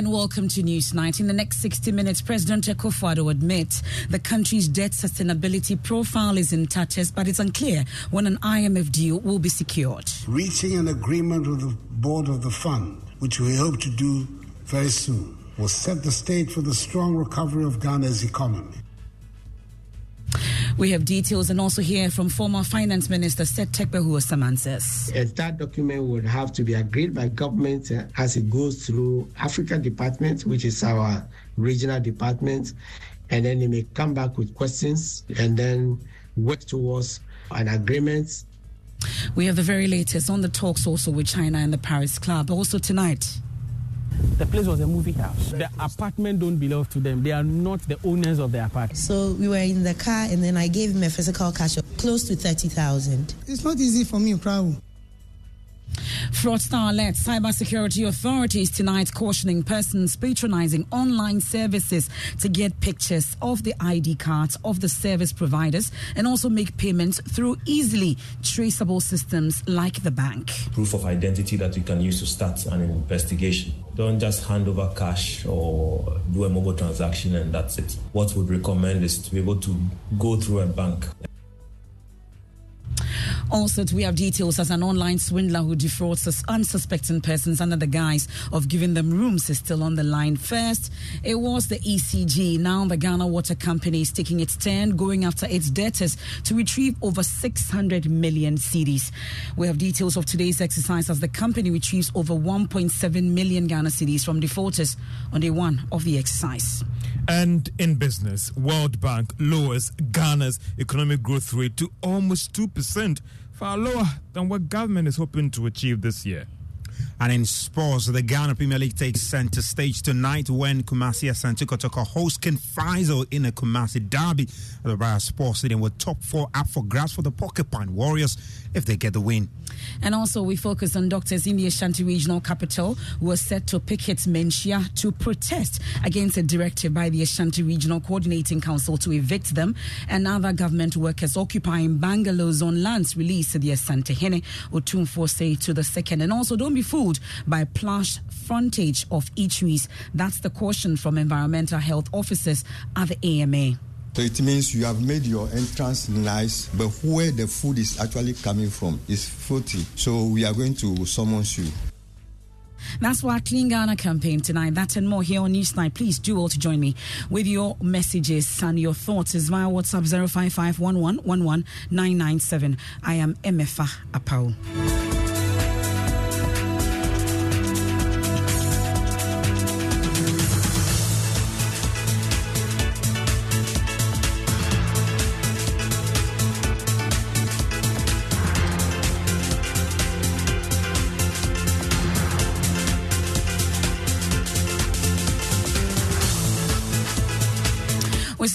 And welcome to Newsnight. In the next 60 minutes, President Akufo-Addo admits the country's debt sustainability profile is in tatters, but it's unclear when an IMF deal will be secured. Reaching an agreement with the board of the fund, which we hope to do very soon, will set the stage for the strong recovery of Ghana's economy. We have details and also hear from former Finance Minister Seth answers. And that document would have to be agreed by government uh, as it goes through Africa Department, which is our regional department, and then it may come back with questions and then work towards an agreement. We have the very latest on the talks also with China and the Paris Club. Also tonight. The place was a movie house. The apartment don't belong to them. They are not the owners of the apartment. So we were in the car, and then I gave him a physical cash of close to thirty thousand. It's not easy for me, Prabhu. Fraudster alerts cybersecurity authorities tonight cautioning persons patronizing online services to get pictures of the ID cards of the service providers and also make payments through easily traceable systems like the bank. Proof of identity that you can use to start an investigation. Don't just hand over cash or do a mobile transaction and that's it. What we'd recommend is to be able to go through a bank also, we have details as an online swindler who defrauds unsuspecting persons under the guise of giving them rooms is still on the line. First, it was the ECG. Now, the Ghana Water Company is taking its turn, going after its debtors to retrieve over 600 million cedis. We have details of today's exercise as the company retrieves over 1.7 million Ghana cedis from defaulters on day one of the exercise. And in business, World Bank lowers Ghana's economic growth rate to almost 2%, far lower than what government is hoping to achieve this year. And in sports, the Ghana Premier League takes center stage tonight when Kumasi Asante Kotoko hosts Frizo in a Kumasi derby at the Barra Sports Stadium with top four up for grabs for the Porcupine Warriors if they get the win. And also, we focus on doctors in the Ashanti regional capital who are set to picket Manhyia to protest against a directive by the Ashanti Regional Coordinating Council to evict them and other government workers occupying bungalows on lands released to the Asante Hene, Otumfuo Osei Tutu the second. And also, don't be fooled by plush frontage of eateries. That's the caution from environmental health officers at the AMA. So it means you have made your entrance nice, but where the food is actually coming from is faulty. So we are going to summon you. That's our Clean Ghana campaign tonight. That and more here on Newsnight. Please do all to join me with your messages and your thoughts is via WhatsApp 055 I am Emefa Apawu.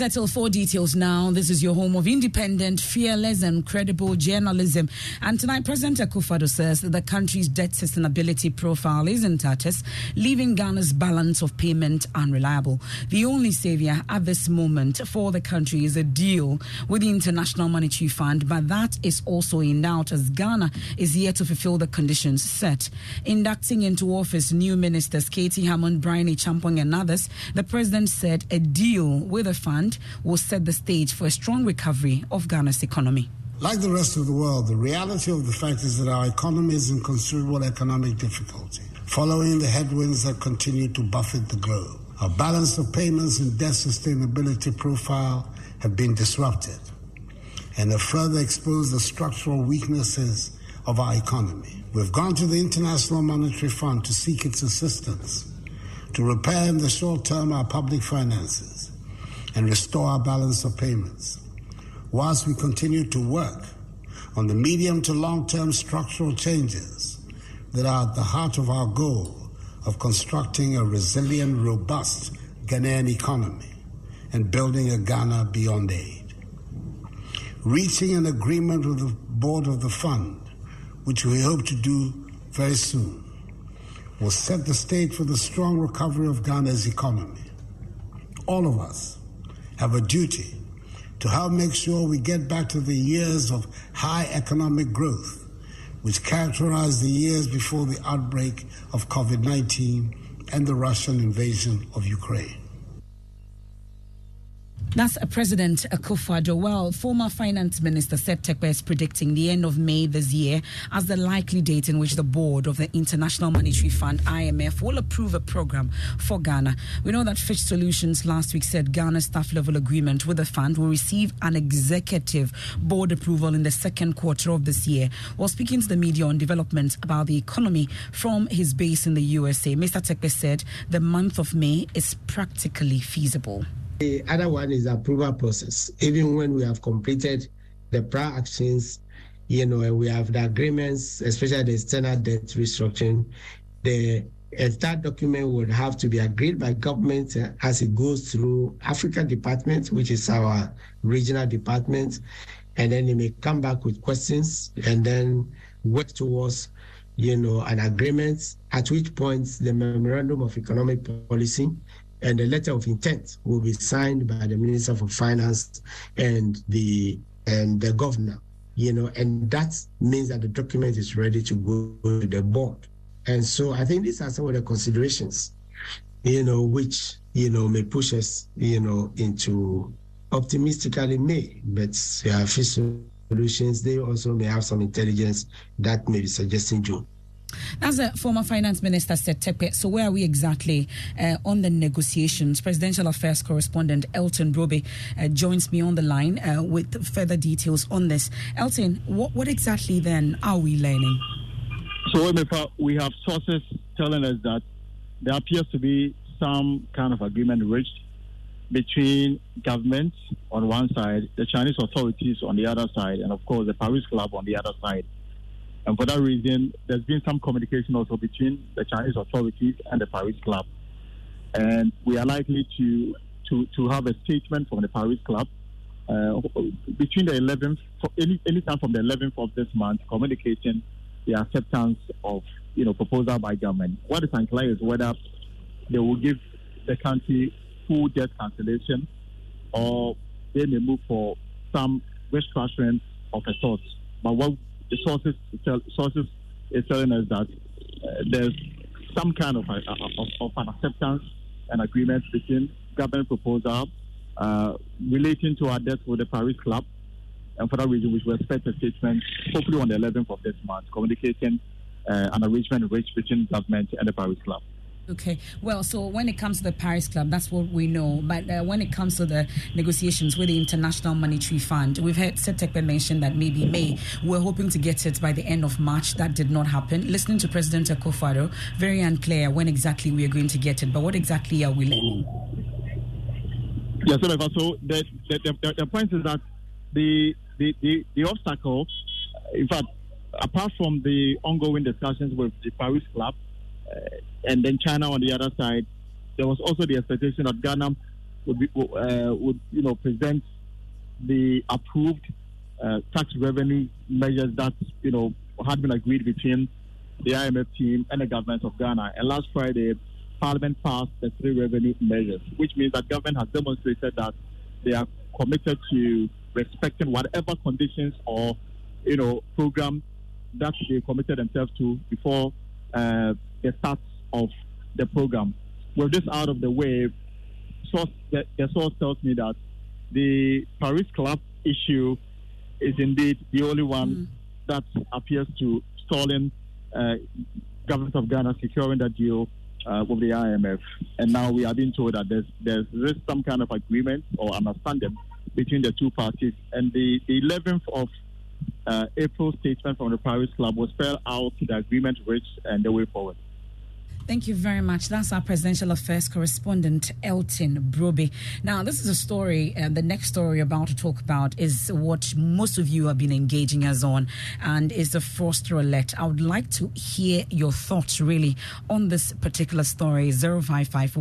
Settle for details now. This is your home of independent, fearless, and credible journalism. And tonight, President Akufo-Addo says that the country's debt sustainability profile is in tatters, leaving Ghana's balance of payment unreliable. The only savior at this moment for the country is a deal with the International Monetary Fund, but that is also in doubt as Ghana is yet to fulfill the conditions set. Inducting into office new ministers Katie Hammond, Bryan Acheampong, and others, the president said a deal with the fund will set the stage for a strong recovery of Ghana's economy. Like the rest of the world, the reality of the fact is that our economy is in considerable economic difficulty, following the headwinds that continue to buffet the globe. Our balance of payments and debt sustainability profile have been disrupted and have further exposed the structural weaknesses of our economy. We've gone to the International Monetary Fund to seek its assistance to repair in the short term our public finances and restore our balance of payments. Whilst we continue to work on the medium to long term structural changes that are at the heart of our goal of constructing a resilient, robust Ghanaian economy and building a Ghana beyond aid. Reaching an agreement with the board of the fund, which we hope to do very soon, will set the stage for the strong recovery of Ghana's economy. All of us, have a duty to help make sure we get back to the years of high economic growth which characterized the years before the outbreak of COVID 19 and the Russian invasion of Ukraine. That's President Akufo-Addo. Well, former Finance Minister Seth Terkper is predicting the end of May this year as the likely date in which the board of the International Monetary Fund (IMF) will approve a program for Ghana. We know that Fitch Solutions last week said Ghana's staff level agreement with the fund will receive an executive board approval in the second quarter of this year. While speaking to the media on developments about the economy from his base in the USA, Mr. Terkper said the month of May is practically feasible. The other one is approval process. Even when we have completed the prior actions, you know, we have the agreements, especially the external debt restructuring, the entire document would have to be agreed by government as it goes through Africa Department, which is our regional department, and then it may come back with questions and then work towards you know, an agreement, at which point the memorandum of economic policy and the letter of intent will be signed by the Minister for Finance and the and the governor. You know, and that means that the document is ready to go to the board. And so I think these are some of the considerations, you know, which, you know, may push us, you know, into optimistically may, but uh, solutions, they also may have some intelligence that may be suggesting June. As a former finance minister said, so where are we exactly uh, on the negotiations? Presidential affairs correspondent Elton Brobbey uh, joins me on the line uh, with further details on this. Elton, what, what exactly then are we learning? So, we have sources telling us that there appears to be some kind of agreement reached between government on one side, the Chinese authorities on the other side, and of course the Paris Club on the other side. And for that reason, there's been some communication also between the Chinese authorities and the Paris Club. And we are likely to, to, to have a statement from the Paris Club uh, between the 11th, any anytime from the 11th of this month, communicating the acceptance of you know proposal by government. What is unclear is whether they will give the country full debt cancellation or they may move for some restructuring of a sort. But what the sources tell, sources is telling us that uh, there's some kind of, a, of, of, an acceptance and agreement between government proposal uh, relating to our debt with the Paris Club. And for that reason, we expect a statement, hopefully on the 11th of this month, communicating uh, an arrangement reached between government and the Paris Club. Okay. Well, so when it comes to the Paris Club, that's what we know. But uh, when it comes to the negotiations with the International Monetary Fund, we've heard Seth Terkper mention that maybe May. We're hoping to get it by the end of March. That did not happen. Listening to President Akufo-Addo, very unclear when exactly we are going to get it. But what exactly are we learning? Yes, so the, the, the, the point is that the, the, the, the obstacle, in fact, apart from the ongoing discussions with the Paris Club, and then China on the other side, there was also the expectation that Ghana would, be, uh, would you know present the approved uh, tax revenue measures that you know had been agreed between the IMF team and the government of Ghana. And last Friday, Parliament passed the three revenue measures, which means that government has demonstrated that they are committed to respecting whatever conditions or you know program that they committed themselves to before uh, the start of the program. With this out of the way, source, the, the source tells me that the Paris Club issue is indeed the only one mm. that appears to stalling uh, government of Ghana securing that deal uh, with the IMF. And now we are being told that there's there's, there's some kind of agreement or understanding between the two parties. And the, the 11th of uh, April statement from the Paris Club will spell out the agreement reached and the way forward. Thank you very much. That's our presidential affairs correspondent, Elton Brobbey. Now, this is a story, and the next story about to talk about is what most of you have been engaging us on, and is the Fraudster alert. I would like to hear your thoughts really on this particular story. 055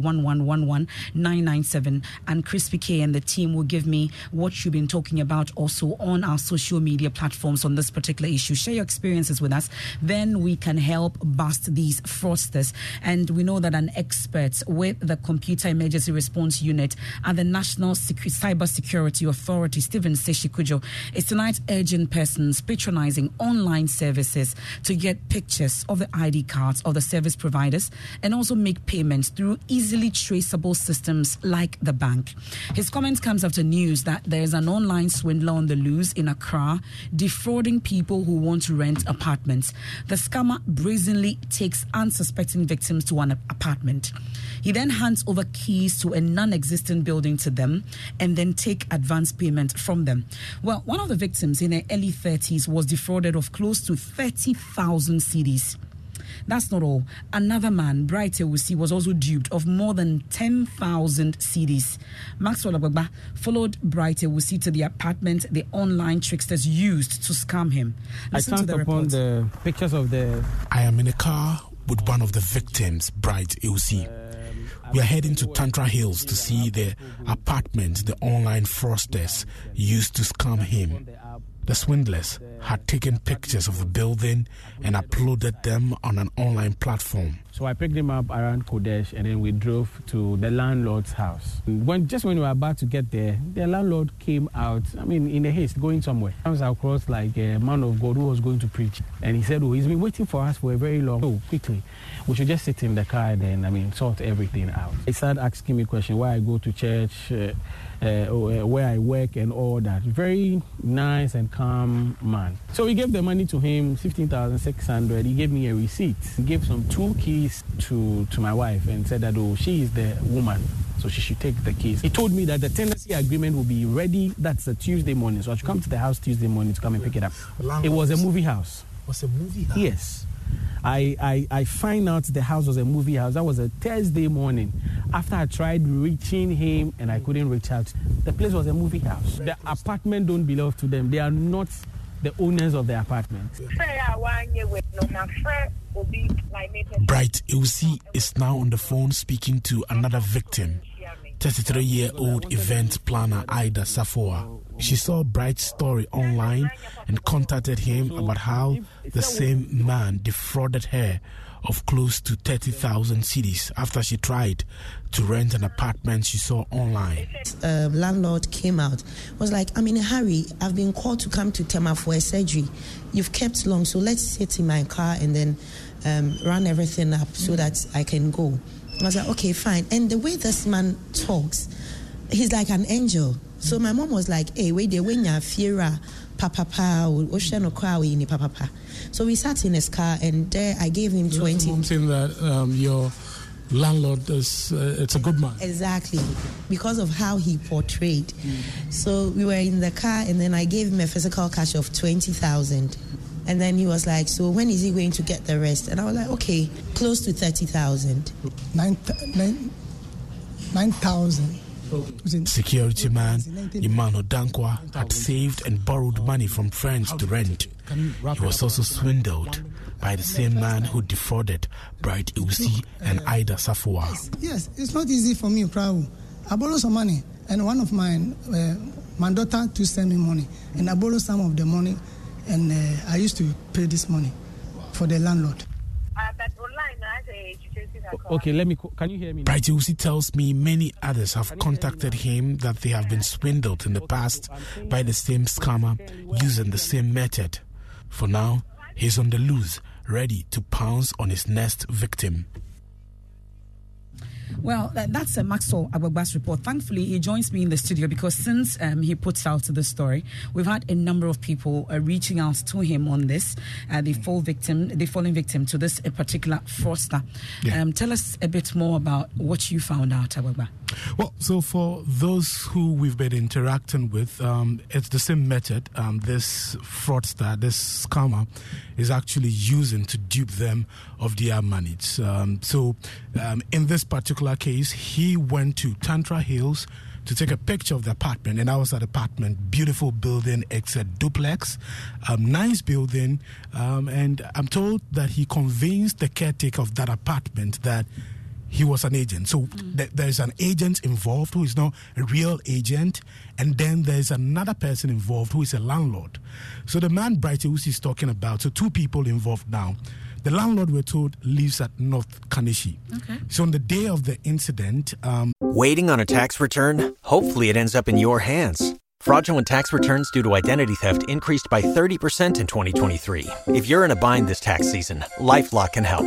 and Crispy K and the team will give me what you've been talking about also on our social media platforms on this particular issue. Share your experiences with us, then we can help bust these fraudsters. And we know that an expert with the Computer Emergency Response Unit at the National Cyber Security Authority, Stephen Seshikujo, is tonight urging persons patronizing online services to get pictures of the ID cards of the service providers and also make payments through easily traceable systems like the bank. His comments comes after news that there's an online swindler on the loose in Accra defrauding people who want to rent apartments. The scammer brazenly takes unsuspecting victims victims to an apartment. He then hands over keys to a non existent building to them and then take advance payment from them. Well, one of the victims in her early 30s was defrauded of close to 30,000 cedis. That's not all. Another man, Bright Ewusi, was also duped of more than 10,000 cedis. Maxwell Agbagba followed Bright Ewusi to the apartment the online tricksters used to scam him. Listen I stand upon the pictures of the. I am in a car with one of the victims, Bright Ewusi. We are heading to Tantra Hills to see the apartment the online fraudsters used to scam him. The swindlers had taken pictures of the building and uploaded them on an online platform. So I picked him up around Kodesh and then we drove to the landlord's house. When just when we were about to get there, the landlord came out, I mean, in a haste, going somewhere. Was across like a man of God who was going to preach. And he said, Oh, he's been waiting for us for a very long So quickly. We should just sit in the car and then, I mean, sort everything out. He started asking me questions why I go to church. Uh, uh, uh, where I work and all that. Very nice and calm man. So we gave the money to him, 15,600. He gave me a receipt. He gave some two keys to, to my wife and said that, oh, she is the woman. So she should take the keys. He told me that the tenancy agreement will be ready. That's a Tuesday morning. So I should come to the house Tuesday morning to come and pick it up. It was a movie house. It Was a movie house? Yes. I, I, I find out the house was a movie house. That was a Thursday morning. After I tried reaching him and I couldn't reach out, the place was a movie house. The apartment don't belong to them. They are not the owners of the apartment. Bright Ewusi is now on the phone speaking to another victim. 33 year old event planner Ida Safoa. She saw Bright's story online and contacted him about how the same man defrauded her of close to 30,000 cedis after she tried to rent an apartment she saw online. Landlord came out, was like, I'm in a hurry. I've been called to come to Tema for a surgery. You've kept long, so let's sit in my car and then um, run everything up so that I can go. I was like, okay, fine. And the way this man talks, he's like an angel. So my mom was like, hey, wait, they when you're fear, papa papa pa. So we sat in his car, and there I gave him twenty. Mom saying that um, your landlord is uh, it's a good man. Exactly, because of how he portrayed. Mm. So we were in the car, and then I gave him a physical cash of twenty thousand. And then he was like, So when is he going to get the rest? And I was like, Okay, close to 30,000. 9,000. 9, Security man Imano Dankwa had saved and borrowed money from friends to rent. He was also swindled by the same man who defrauded Bright Ewusi and Ida Safoa. Yes, yes, it's not easy for me, Prabhu. I borrowed some money, and one of mine, uh, my daughter, to send me money, and I borrowed some of the money, and uh, I used to pay this money for the landlord. Okay, let me. Can you hear me? Bright Ewusi tells me many others have contacted him that they have been swindled in the past by the same scammer using the same method. For now, he's on the loose, ready to pounce on his next victim. Well, that's a Maxwell Agbagba's report. Thankfully, he joins me in the studio because since um, he puts out the story, we've had a number of people uh, reaching out to him on this. Uh, the fall victim, the fallen victim to this particular fraudster. Yeah. Um, tell us a bit more about what you found out, Agbagba. Well, so for those who we've been interacting with, um, it's the same method. Um, this fraudster, this scammer, is actually using to dupe them of their money. Um, so, um, in this particular case, he went to Tantra Hills to take a picture of the apartment, and I was at the apartment. Beautiful building, it's a duplex, um, nice building, um, and I'm told that he convinced the caretaker of that apartment that he was an agent. So mm. th- there's an agent involved who is not a real agent, and then there's another person involved who is a landlord. So the man Bright Ewusi is talking about, so two people involved now. The landlord, we're told, lives at North Kaneshie. Okay. So on the day of the incident, um, waiting on a tax return. Hopefully, it ends up in your hands. Fraudulent tax returns due to identity theft increased by 30% in 2023. If you're in a bind this tax season, LifeLock can help.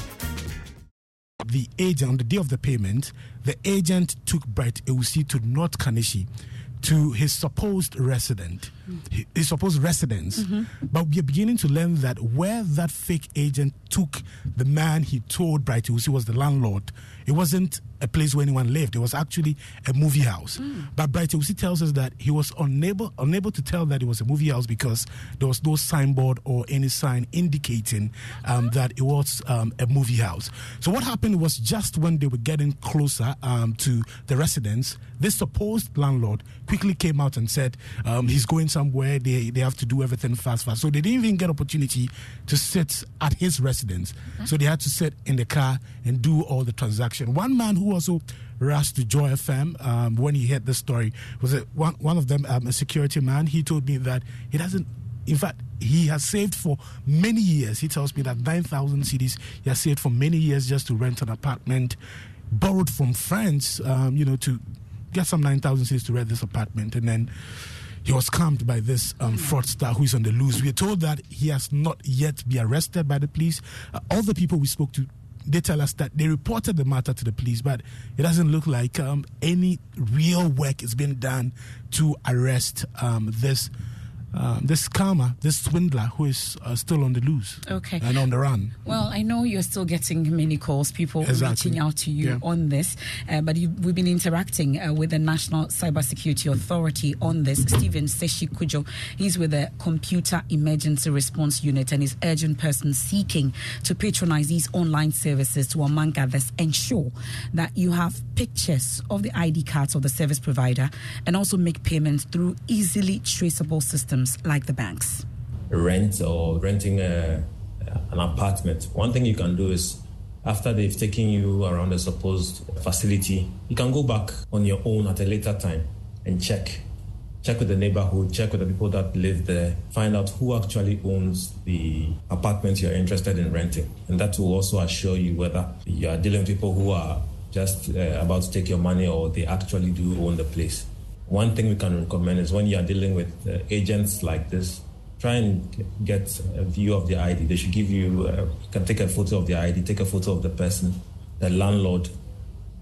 the agent on the day of the payment, the agent took Bright Ewusi to North Kaneshie to his supposed resident, mm. his supposed residence. Mm-hmm. But we are beginning to learn that where that fake agent took the man he told Bright Ewusi was the landlord, it wasn't a place where anyone lived. It was actually a movie house. Mm. But Bright Ewusi tells us that he was unable unable to tell that it was a movie house because there was no signboard or any sign indicating um, that it was um, a movie house. So what happened was just when they were getting closer um, to the residence, this supposed landlord quickly came out and said um, he's going somewhere. They they have to do everything fast, fast. So they didn't even get opportunity to sit at his residence. So they had to sit in the car and do all the transaction. One man who also rushed to Joy FM um, when he heard the story was it one, one of them, um, a security man. He told me that he doesn't in fact, he has saved for many years. He tells me that 9,000 cedis he has saved for many years just to rent an apartment, borrowed from friends, um, you know, to get some 9,000 cedis to rent this apartment. And then he was calmed by this um, fraudster who is on the loose. We are told that he has not yet been arrested by the police. Uh, all the people we spoke to they tell us that they reported the matter to the police, but it doesn't look like um, any real work is being done to arrest um, this um, this scammer, this swindler who is uh, still on the loose okay. and on the run. Well, I know you're still getting many calls, people exactly. reaching out to you yeah. on this, uh, but you, we've been interacting uh, with the National Cybersecurity Authority on this. Stephen Seshi Kujo, he's with the Computer Emergency Response Unit and is urgent person seeking to patronize these online services to, among others, ensure that you have pictures of the ID cards of the service provider and also make payments through easily traceable systems like the banks? Rent or renting a, an apartment. One thing you can do is after they've taken you around a supposed facility, you can go back on your own at a later time and check. Check with the neighborhood, check with the people that live there, find out who actually owns the apartment you're interested in renting. And that will also assure you whether you are dealing with people who are just uh, about to take your money or they actually do own the place one thing we can recommend is when you are dealing with uh, agents like this, try and get a view of the ID. They should give you, uh, you can take a photo of the ID, take a photo of the person, the landlord,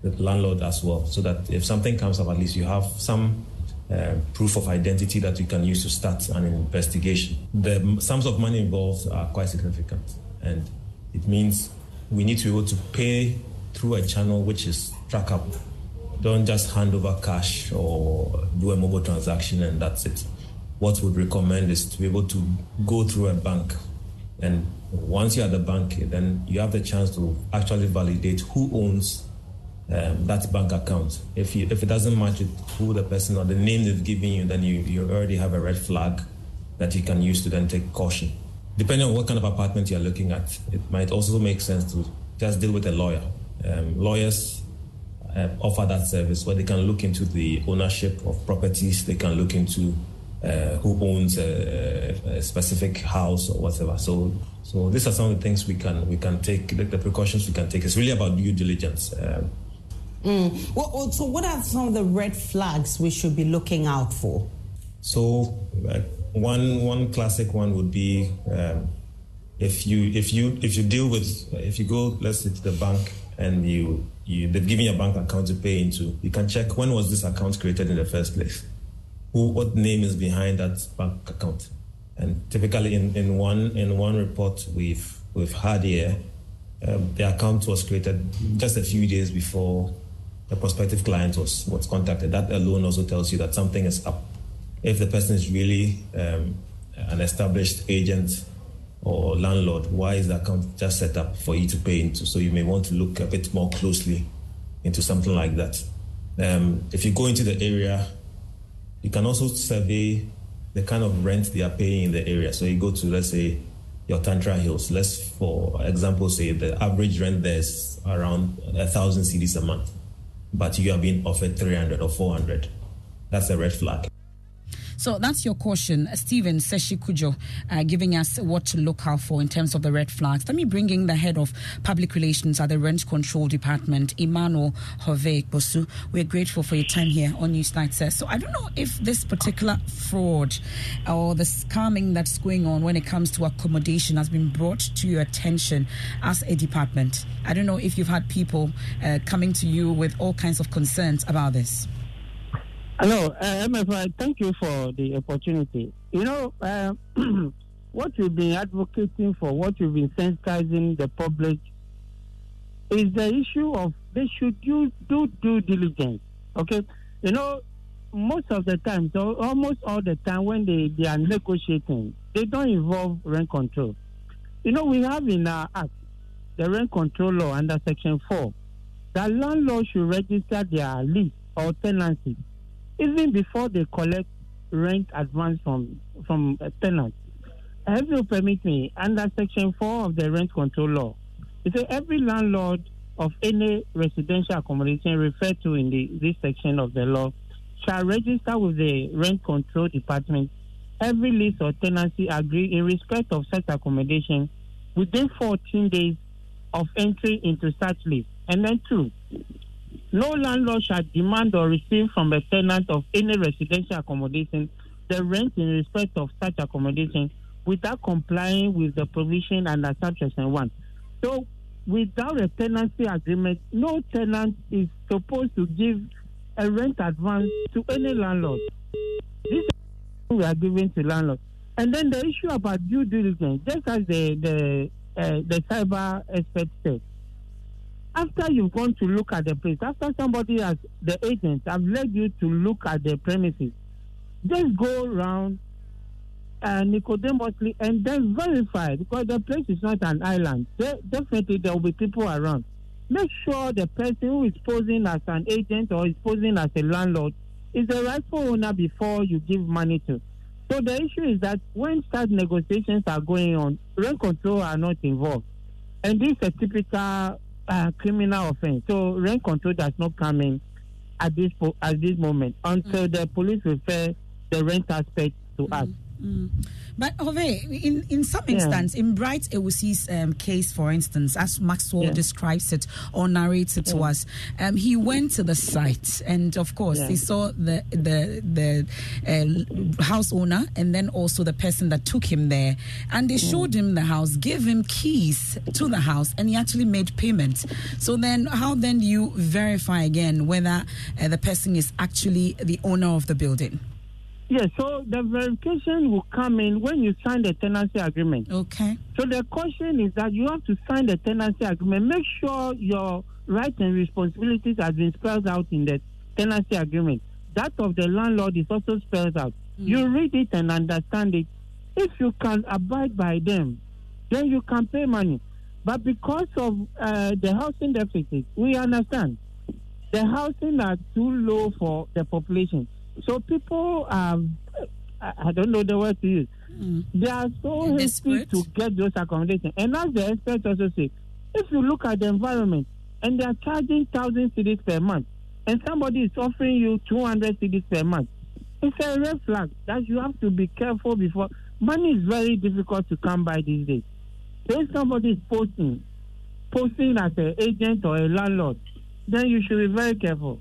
the landlord as well, so that if something comes up, at least you have some uh, proof of identity that you can use to start an investigation. The sums of money involved are quite significant, and it means we need to be able to pay through a channel which is trackable. Don't just hand over cash or do a mobile transaction and that's it. What we'd recommend is to be able to go through a bank. And once you're at the bank, then you have the chance to actually validate who owns um, that bank account. If, you, if it doesn't match with who the person or the name they've given you, then you, you already have a red flag that you can use to then take caution. Depending on what kind of apartment you're looking at, it might also make sense to just deal with a lawyer. Um, lawyers uh, offer that service where they can look into the ownership of properties, they can look into uh, who owns a, a, specific house or whatever. So, so these are some of the things we can we can take, the, the precautions we can take. It's really about due diligence. Um, mm. well, so, what are some of the red flags we should be looking out for? So, uh, one one classic one would be um, if you if you if you deal with if you go let's say to the bank and you you they've given you a bank account to pay into, you can check when was this account created in the first place, who what name is behind that bank account, and typically in, in one in one report we've we've had here, um, the account was created just a few days before the prospective client was was contacted. That alone also tells you that something is up. If the person is really um, an established agent or landlord, why is the account just set up for you to pay into? So you may want to look a bit more closely into something like that. Um, if you go into the area, you can also survey the kind of rent they are paying in the area. So you go to, let's say, your Tantra Hills. Let's, for example, say the average rent there is around a thousand cedis a month, but you are being offered 300 or 400. That's a red flag. So that's your caution. Stephen Seshikujo uh, giving us what to look out for in terms of the red flags. Let me bring in the head of public relations at the Rent Control Department, Emmanuel Hove Bosu. We're grateful for your time here on Newsnight Says. So I don't know if this particular fraud or the scamming that's going on when it comes to accommodation has been brought to your attention as a department. I don't know if you've had people uh, coming to you with all kinds of concerns about this. Hello, uh, Emefa. Thank you for the opportunity. You know, uh, what you've been advocating for, what you've been sensitizing the public, is the issue of they should do, do due diligence. Okay, you know, most of the time, so almost all the time when they, they are negotiating, they don't involve rent control. You know, we have in our act the rent control law under section four that landlords should register their lease or tenancy even before they collect rent advance from from a tenant. If you permit me, under Section 4 of the Rent Control Law, it says every landlord of any residential accommodation referred to in the, this section of the law shall register with the Rent Control Department every lease or tenancy agreed in respect of such accommodation within 14 days of entry into such lease. And then two, no landlord shall demand or receive from a tenant of any residential accommodation the rent in respect of such accommodation without complying with the provision under subsection 1. So, without a tenancy agreement, no tenant is supposed to give a rent advance to any landlord. This is we are giving to landlords. And then the issue about due diligence, just as the the uh, the cyber expert said, after you've gone to look at the place, after somebody has the agents have led you to look at the premises, just go around uh, Nicodemously and then verify because the place is not an island. Definitely there will be people around. Make sure the person who is posing as an agent or is posing as a landlord is the rightful owner before you give money to. So the issue is that when such negotiations are going on, rent control are not involved. And this is a typical uh, criminal offense. So rent control does not come in at this po- at this moment until mm-hmm. the police refer the rent aspect to mm-hmm. us. Mm. But Ove, in, in some yeah. instance, in Bright Ewusi's um, case, for instance, as Maxwell yeah. describes it or narrates it yeah. to us, um, he went to the site and, of course, he saw the the the uh, house owner and then also the person that took him there, and they showed him the house, gave him keys to the house, and he actually made payment. So then, how then do you verify again whether uh, the person is actually the owner of the building? Yes, so the verification will come in when you sign the tenancy agreement. Okay. So the question is that you have to sign the tenancy agreement. Make sure your rights and responsibilities have been spelled out in the tenancy agreement. That of the landlord is also spelled out. Mm. You read it and understand it. If you can abide by them, then you can pay money. But because of uh, the housing deficit, we understand the housing are too low for the population. So people are, I don't know the word to use. Mm. They are so hasty to get those accommodations. And as the experts also say, if you look at the environment and they are charging thousand cedis per month, and somebody is offering you 200 cedis per month, it's a red flag that you have to be careful before. Money is very difficult to come by these days. So if somebody is posting, posting as an agent or a landlord, then you should be very careful.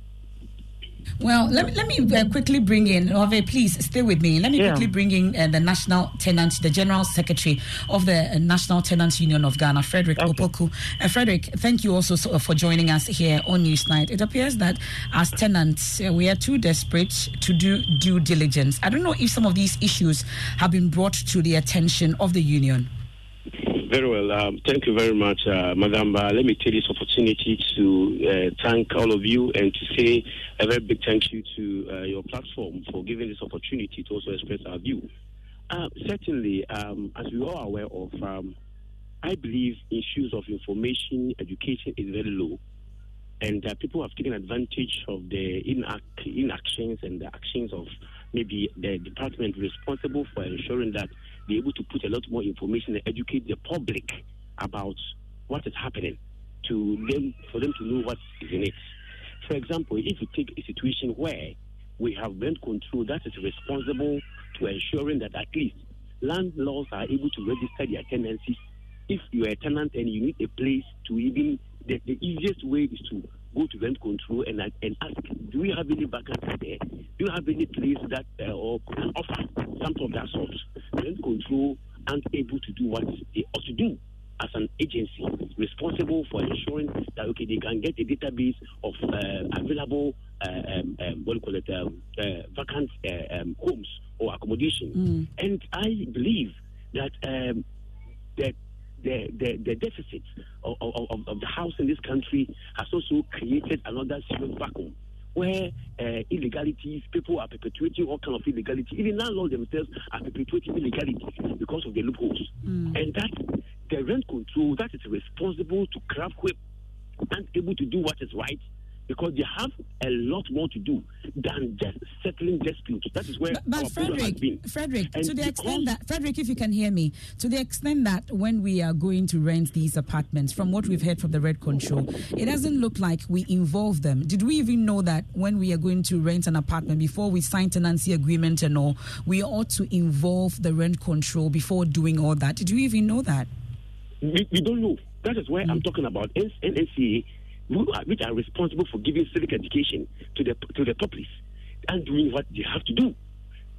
Well, let me, let me uh, quickly bring in, Ove, please stay with me. Let me yeah. quickly bring in uh, the National Tenant, the General Secretary of the uh, National Tenants Union of Ghana, Frederick okay. Opoku. Uh, Frederick, thank you also so, for joining us here on Newsnight. It appears that as tenants, uh, we are too desperate to do due diligence. I don't know if some of these issues have been brought to the attention of the union. Very well. Um, thank you very much, uh, Madam. Let me take this opportunity to uh, thank all of you and to say a very big thank you to uh, your platform for giving this opportunity to also express our view. Uh, certainly, um, as we are all aware of, um, I believe issues of information education is very low, and people have taken advantage of the inact- inactions and the actions of maybe the department responsible for ensuring that be able to put a lot more information and educate the public about what is happening to them for them to know what is in it. For example, if you take a situation where we have rent control that is responsible to ensuring that at least landlords are able to register their tenancies. If you are a tenant and you need a place to even, the, the easiest way is to go to rent control and and ask, do we have any vacancies there? Do you have any place that uh, or can offer something of that sort? Rent control aren't able to do what they ought to do as an agency responsible for ensuring that okay they can get a database of uh, available uh, um, um, what do you call it um, uh, vacant uh, um, homes or accommodation. Mm. And I believe that um, that the, the, the deficit of, of, of, the house in this country has also created another serious vacuum where uh, illegalities, people are perpetuating all kind of illegality. Even landlords themselves are perpetuating illegality because of the loopholes. Mm. And that the rent control that is responsible to craft whip and able to do what is right because they have a lot more to do than just settling disputes. That is where but, but Frederick, Frederick, and to the extent that Frederick, if you can hear me, to the extent that when we are going to rent these apartments, from what we've heard from the Rent Control, it doesn't look like we involve them. Did we even know that when we are going to rent an apartment before we sign tenancy agreement and all, we ought to involve the rent control before doing all that? Did you even know that? We, we don't know. That is why mm. I'm talking about NCCE which are responsible for giving civic education to the to the populace and doing what they have to do.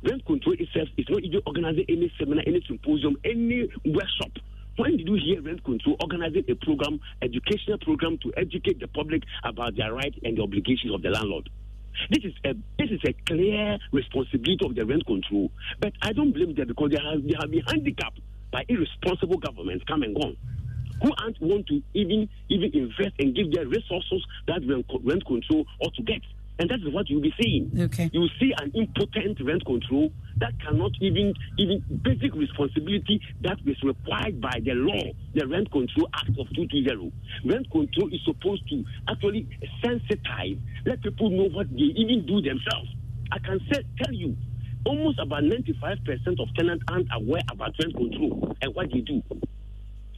Rent control itself is not even organizing any seminar, any symposium, any workshop. When did you hear rent control organizing a program, educational program to educate the public about their rights and the obligations of the landlord? This is a this is a clear responsibility of the rent control. But I don't blame them because they have they have been handicapped by irresponsible governments come and gone who aren't want to even even invest and give their resources that rent, control ought to get. And that is what you'll be seeing. Okay. You will see an impotent rent control that cannot even even basic responsibility that is required by the law, the Rent Control Act of 220. Rent control is supposed to actually sensitize, let people know what they even do themselves. I can say, tell you, almost about 95% of tenants aren't aware about rent control and what they do.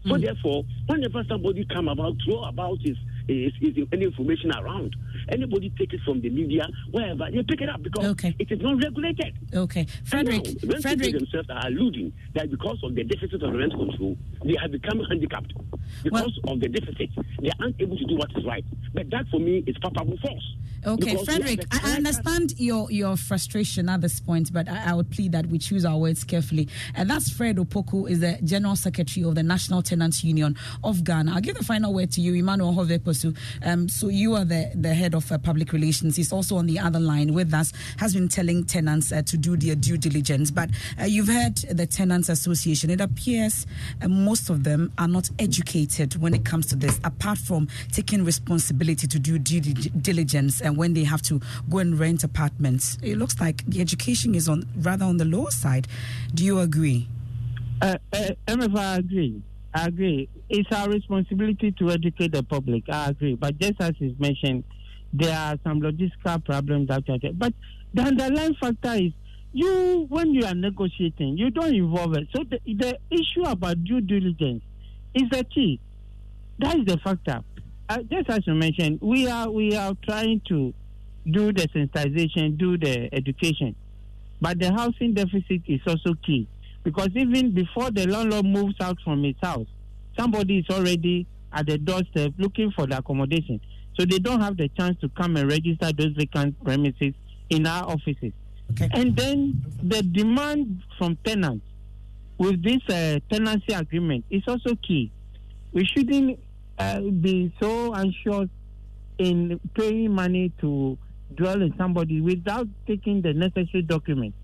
So mm. therefore, whenever somebody come about, throw about his is, is any information around. Anybody take it from the media, wherever, they pick it up because okay. it is not regulated. Okay. Frederick, now, Frederick. themselves are alluding that because of the deficit of rent control, they have become handicapped. Because well, of the deficit, they aren't able to do what is right. But that for me is palpable false. Okay, Frederick, I understand your, your frustration at this point, but I, I, would plead that we choose our words carefully. And that's Fred Opoku, is the General Secretary of the National Tenants Union of Ghana. I'll give the final word to you, Emmanuel Um, so you are the, the head of uh, public relations. He's also on the other line with us, has been telling tenants uh, to do their due diligence. But uh, you've heard the Tenants Association. It appears uh, most of them are not educated when it comes to this, apart from taking responsibility to do due diligence and when they have to go and rent apartments. It looks like the education is on rather on the lower side. Do you agree? Uh, uh, I agree. I agree. It's our responsibility to educate the public. I agree. But just as is mentioned, there are some logistical problems that are there. But the underlying factor is you, when you are negotiating, you don't involve it. So the, the issue about due diligence is the key. That is the factor uh, just as you mentioned, we are we are trying to do the sensitization, do the education, but the housing deficit is also key because even before the landlord moves out from his house, somebody is already at the doorstep looking for the accommodation. So they don't have the chance to come and register those vacant premises in our offices. Okay. And then the demand from tenants with this uh, tenancy agreement is also key. We shouldn't uh, be so anxious in paying money to dwell in somebody without taking the necessary documents.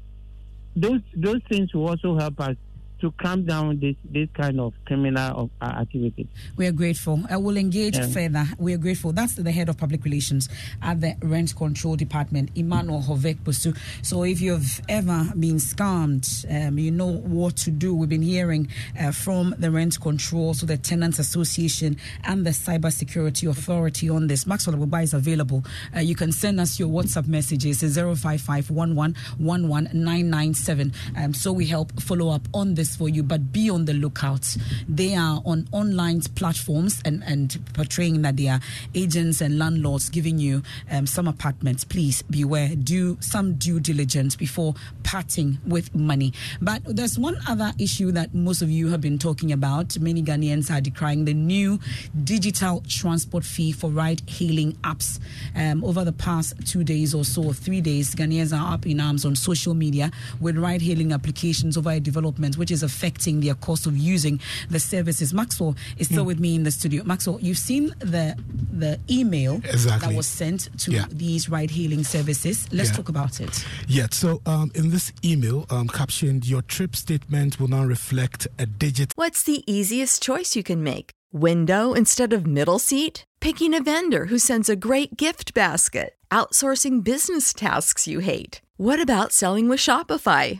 Those those things will also help us to clamp down this this kind of criminal uh, activity. We are grateful. I will engage yeah. further. We are grateful. That's the head of public relations at the Rent Control Department, Emmanuel Hovekposu. So if you've ever been scammed, um, you know what to do. We've been hearing uh, from the Rent Control, so the Tenants Association and the Cyber Security Authority on this. Maxwell Agbagba is available. Uh, you can send us your WhatsApp messages 055 um, so we help follow up on this for you, but be on the lookout. They are on online platforms and, and portraying that they are agents and landlords giving you um, some apartments. Please beware. Do some due diligence before parting with money. But there's one other issue that most of you have been talking about. Many Ghanaians are decrying the new digital transport fee for ride hailing apps. Um, over the past two days or so, three days, Ghanaians are up in arms on social media with ride hailing applications over a development which is affecting their cost of using the services. Maxwell is still mm. with me in the studio. Maxwell, you've seen the the email exactly. that was sent to yeah. these ride hailing services. Let's yeah. talk about it. Yeah. So um, in this email, um, captioned, "Your trip statement will now reflect a digit." What's the easiest choice you can make? Window instead of middle seat? Picking a vendor who sends a great gift basket? Outsourcing business tasks you hate? What about selling with Shopify?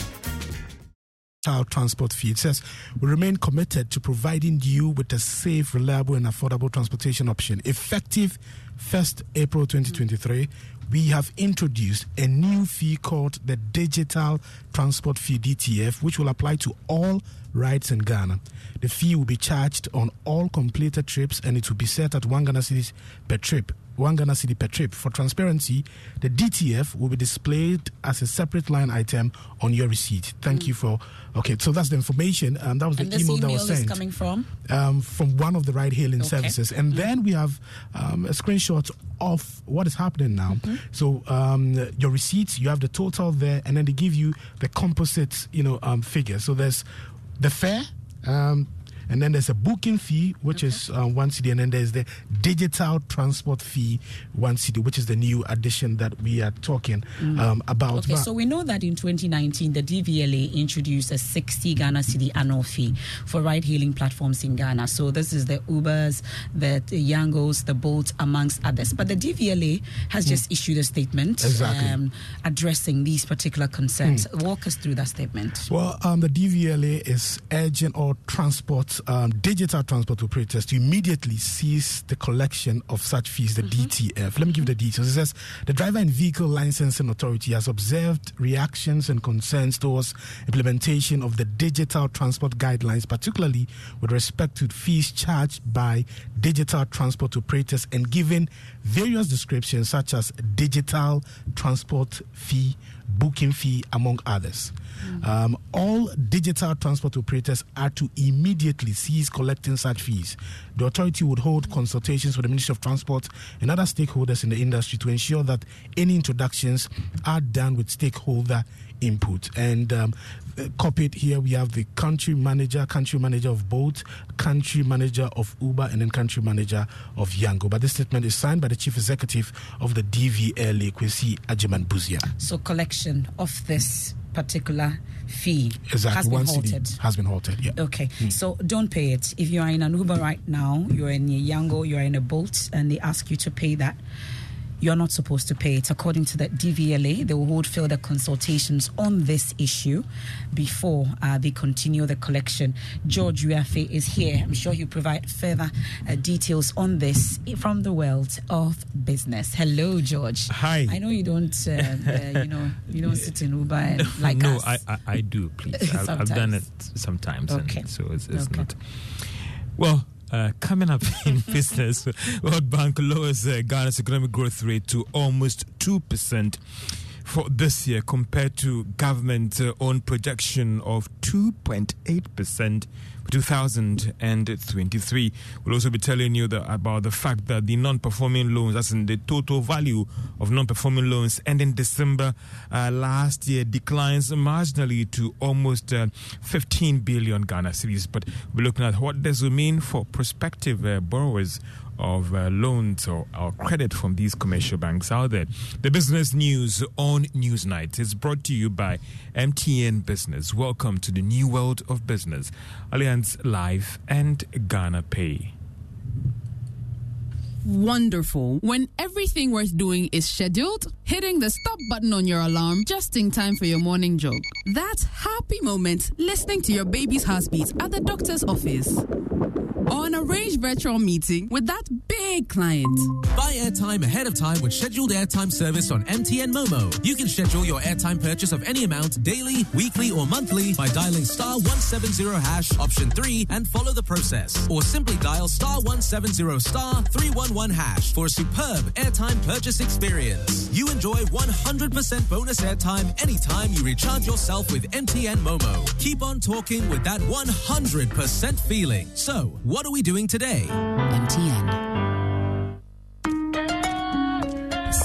Child transport fee. It says we remain committed to providing you with a safe, reliable, and affordable transportation option. Effective 1st April 2023, we have introduced a new fee called the Digital Transport Fee DTF, which will apply to all rides in Ghana. The fee will be charged on all completed trips and it will be set at one Ghana cedis per trip one Ghana cedi per trip. For transparency, the DTF will be displayed as a separate line item on your receipt. Thank mm. you for. Okay, so that's the information. Um, that was and the email, email, that was sent. coming from? Um, from one of the ride hailing okay. services. And mm. then we have um, a screenshot of what is happening now. Mm-hmm. So um, your receipts, you have the total there, and then they give you the composite, you know, um, figure. So there's the fare. Um, and then there's a booking fee, which okay. is uh, one cedi, and then there's the digital transport fee, one cedi, which is the new addition that we are talking mm. um, about. Okay, so we know that in 2019, the DVLA introduced a 60 Ghana cedi annual fee for ride hailing platforms in Ghana. So this is the Ubers, the, the Yangos, the Bolt, amongst others. But the DVLA has just mm. issued a statement exactly. um, addressing these particular concerns. Mm. Walk us through that statement. Well, um, the DVLA is urging all transport um, digital transport operators to immediately cease the collection of such fees, the mm-hmm. DTF. Let me give the details. It says the Driver and Vehicle Licensing Authority has observed reactions and concerns towards implementation of the digital transport guidelines, particularly with respect to fees charged by digital transport operators and given various descriptions such as digital transport fee, booking fee, among others. Mm. Um, all digital transport operators are to immediately cease collecting such fees. The authority would hold consultations with the Ministry of Transport and other stakeholders in the industry to ensure that any introductions are done with stakeholder input. And um, copied here, we have the country manager, country manager of Bolt, country manager of Uber, and then country manager of Yango. But this statement is signed by the chief executive of the DVLA, Kwesi Agyeman Busia. So, collection of this particular fee exactly. has been halted. Has been halted. Yeah. Okay. Mm. So don't pay it. If you are in an Uber right now, you're in a Yango, you're in a Bolt, and they ask you to pay that you're not supposed to pay it. According to the DVLA, they will hold further consultations on this issue before uh, they continue the collection. George Wiafe is here. I'm sure he'll provide further uh, details on this from the world of business. Hello, George. Hi. I know you don't, uh, uh you know, you don't sit in Uber and like no, us. I, I, I do, please. I've, I've, done it sometimes. Okay. so it's, it's okay. not. Well, uh, coming up in business, World Bank lowers uh, Ghana's economic growth rate to almost 2% for this year compared to government uh, own projection of 2.8% 2023. We'll also be telling you about the fact that the non performing loans, that's in the total value of non performing loans, ending December uh, last year, declines marginally to almost uh, 15 billion Ghana cedis. But we're looking at what does it mean for prospective uh, borrowers of uh, loans or, or, credit from these commercial banks out there. The business news on Newsnight is brought to you by MTN Business. Welcome to the new world of business, Allianz Life and Ghana Pay wonderful when everything worth doing is scheduled, hitting the stop button on your alarm just in time for your morning jog. That happy moment listening to your baby's heartbeat at the doctor's office or an arranged virtual meeting with that big client. Buy airtime ahead of time with scheduled airtime service on MTN Momo. You can schedule your airtime purchase of any amount daily, weekly, or monthly by dialing star 170 hash option 3 and follow the process. Or simply dial star 170 star 311 hash for a superb airtime purchase experience. You enjoy 100% bonus airtime anytime you recharge yourself with MTN Momo. Keep on talking with that 100% feeling. So, what what are we doing today? MTN.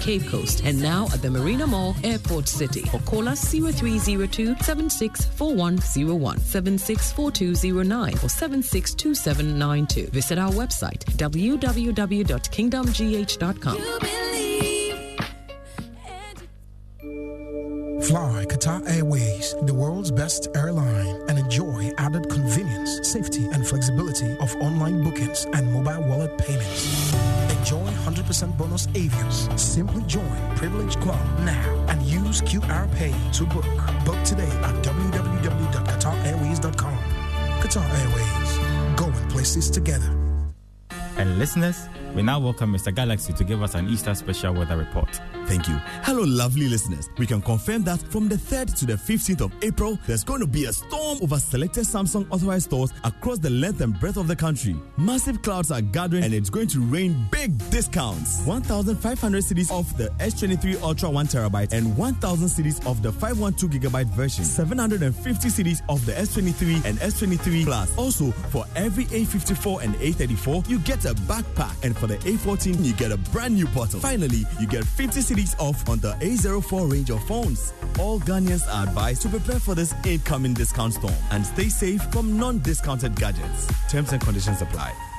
Cape Coast, and now at the Marina Mall, Airport City. Or call us 0302 764101, 764209, or 762792. Visit our website www.kingdomgh.com. Fly Qatar Airways, the world's best airline, and enjoy added convenience, safety, and flexibility of online bookings and mobile wallet payments. Enjoy 100% bonus avios. Simply join Privilege Club now and use QR Pay to book. Book today at www.qatarairways.com. Qatar Airways, going places together. And listeners, we now welcome Mr. Galaxy to give us an Easter special weather report. Thank you. Hello, lovely listeners. We can confirm that from the 3rd to the 15th of April, there's going to be a storm over selected Samsung authorized stores across the length and breadth of the country. Massive clouds are gathering and it's going to rain big discounts. 1,500 cedis off the S23 Ultra 1 terabyte and 1,000 cedis of the 512 gigabyte version. 750 cedis of the S23 and S23 Plus. Also, for every A54 and A34, you get a backpack. And for the A14, you get a brand new bottle. Finally, you get 50 cedis off on the A04 range of phones. All Ghanaians are advised to prepare for this incoming discount storm and stay safe from non-discounted gadgets. Terms and conditions apply.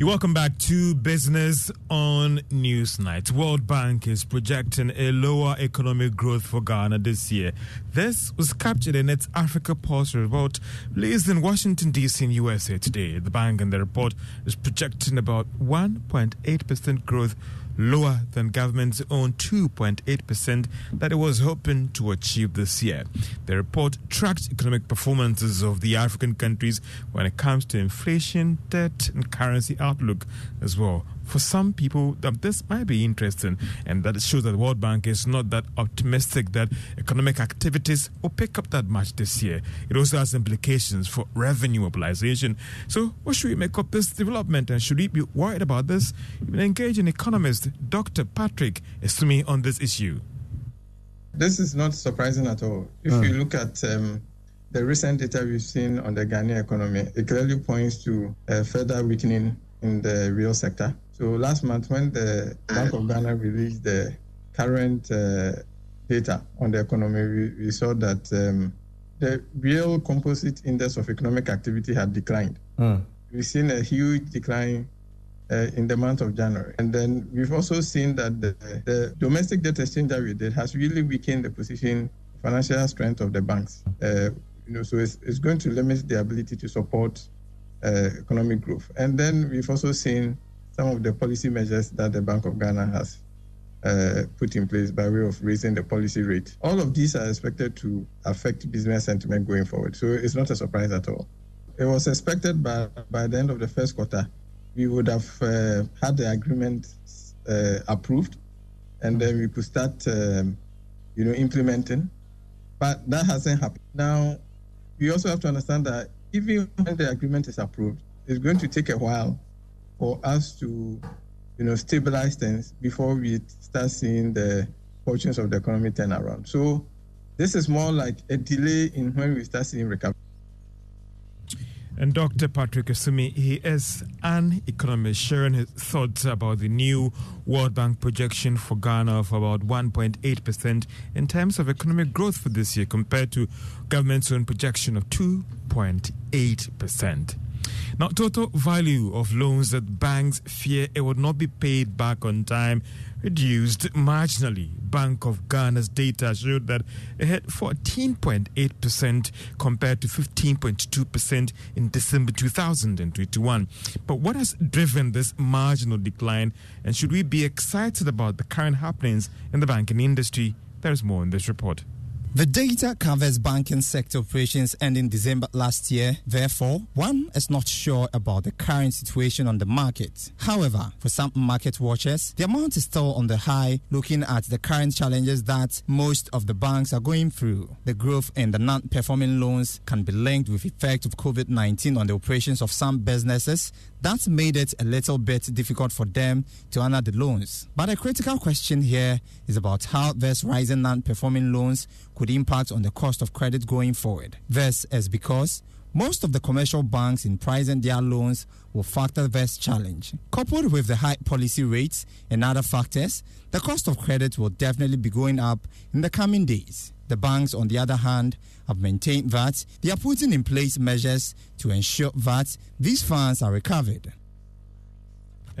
You're welcome back to Business on Newsnight. World Bank is projecting a lower economic growth for Ghana this year. This was captured in its Africa Pulse report released in Washington, D.C. in USA today. The bank in the report is projecting about 1.8% growth lower than government's own 2.8% that it was hoping to achieve this year. The report tracked economic performances of the African countries when it comes to inflation, debt, and currency outlook as well. For some people, um, this might be interesting, and that shows that the World Bank is not that optimistic that economic activities will pick up that much this year. It also has implications for revenue mobilization. So, what should we make of this development, and should we be worried about this? We'll engage an economist, Dr. Patrick Asuming, on this issue. This is not surprising at all. If hmm. you look at um, the recent data we've seen on the Ghanaian economy, it clearly points to a further weakening in the real sector. So last month, when the Bank of Ghana released the current uh, data on the economy, we, we saw that um, the real composite index of economic activity had declined. Mm. We've seen a huge decline uh, in the month of January. And then we've also seen that the, the domestic debt exchange that we did has really weakened the position, financial strength of the banks. Uh, you know, so it's, it's going to limit the ability to support uh, economic growth. And then we've also seen some of the policy measures that the Bank of Ghana has uh, put in place by way of raising the policy rate. All of these are expected to affect business sentiment going forward. So it's not a surprise at all. It was expected by, by the end of the first quarter, we would have uh, had the agreement uh, approved and then we could start, um, you know, implementing. But that hasn't happened. Now, we also have to understand that even when the agreement is approved, it's going to take a while for us to, you know, stabilize things before we start seeing the fortunes of the economy turn around. So this is more like a delay in when we start seeing recovery. And Dr. Patrick Asuming, he is an economist sharing his thoughts about the new World Bank projection for Ghana of about 1.8% in terms of economic growth for this year compared to government's own projection of 2.8%. Now, total value of loans that banks fear it would not be paid back on time reduced marginally. Bank of Ghana's data showed that it had 14.8% compared to 15.2% in December 2021. But what has driven this marginal decline, and should we be excited about the current happenings in the banking industry? There's more in this report. The data covers banking sector operations ending December last year. Therefore, one is not sure about the current situation on the market. However, for some market watchers, the amount is still on the high, looking at the current challenges that most of the banks are going through. The growth in the non-performing loans can be linked with the effect of COVID-19 on the operations of some businesses. that made it a little bit difficult for them to honor the loans. But a critical question here is about how this rising non-performing loans could impact on the cost of credit going forward. This is because most of the commercial banks in pricing their loans will factor this challenge. Coupled with the high policy rates and other factors, the cost of credit will definitely be going up in the coming days. The banks, on the other hand, have maintained that they are putting in place measures to ensure that these funds are recovered.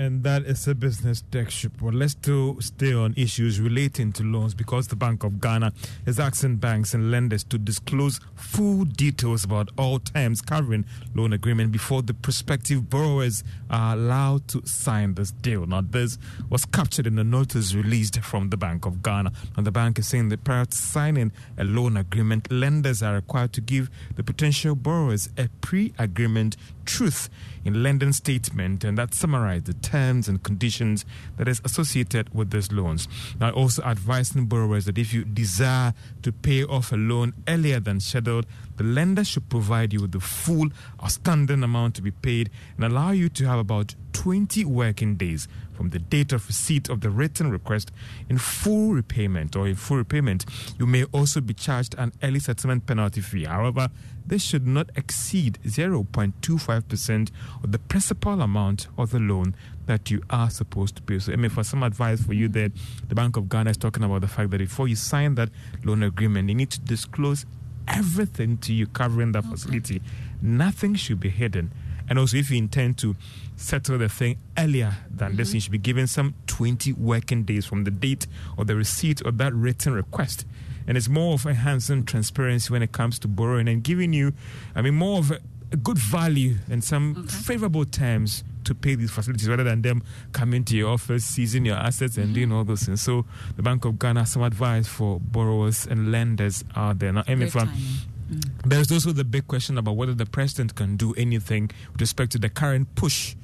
And that is a business desk But let's still stay on issues relating to loans because the Bank of Ghana is asking banks and lenders to disclose full details about all terms covering loan agreement before the prospective borrowers are allowed to sign this deal. Now, this was captured in a notice released from the Bank of Ghana. And the bank is saying that prior to signing a loan agreement, lenders are required to give the potential borrowers a pre-agreement truth in lending statement and that summarized the terms and conditions that is associated with these loans. Now, also advising borrowers that if you desire to pay off a loan earlier than scheduled, the lender should provide you with the full outstanding amount to be paid and allow you to have about 20 working days from the date of receipt of the written request in full repayment or in full repayment. You may also be charged an early settlement penalty fee. However, this should not exceed 0.25% of the principal amount of the loan that you are supposed to pay. So, I mean, for some advice for you that the Bank of Ghana is talking about the fact that before you sign that loan agreement, you need to disclose everything to you covering that okay. facility. Nothing should be hidden. And also, if you intend to settle the thing earlier than mm-hmm. this, you should be given some 20 working days from the date of the receipt of that written request and it's more of enhancing transparency when it comes to borrowing and giving you, I mean, more of a, a good value and some okay. favorable terms to pay these facilities rather than them coming to your office, seizing your assets, and doing all those things. So, the Bank of Ghana has some advice for borrowers and lenders out there. Now, from mm. there's also the big question about whether the president can do anything with respect to the current push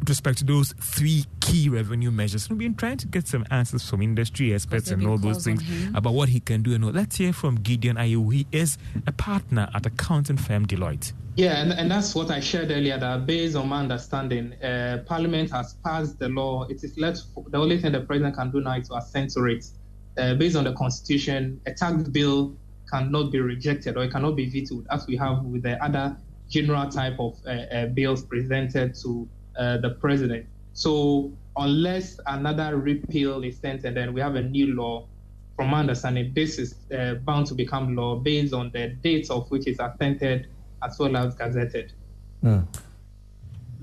with respect to those three key revenue measures. We've been trying to get some answers from industry experts and all those things about what he can do. And all. let's hear from Gideon Ayew. He is a partner at accounting firm Deloitte. Yeah, and, and that's what I shared earlier. That based on my understanding, uh, Parliament has passed the law. It is left. The only thing the president can do now is to assent to it. Uh, based on the constitution, a tax bill cannot be rejected or it cannot be vetoed, as we have with the other general type of uh, uh bills presented to the president. So unless another repeal is sent and then we have a new law, from my understanding, this is uh, bound to become law based on the dates of which it's assented as well as gazetted. Mm.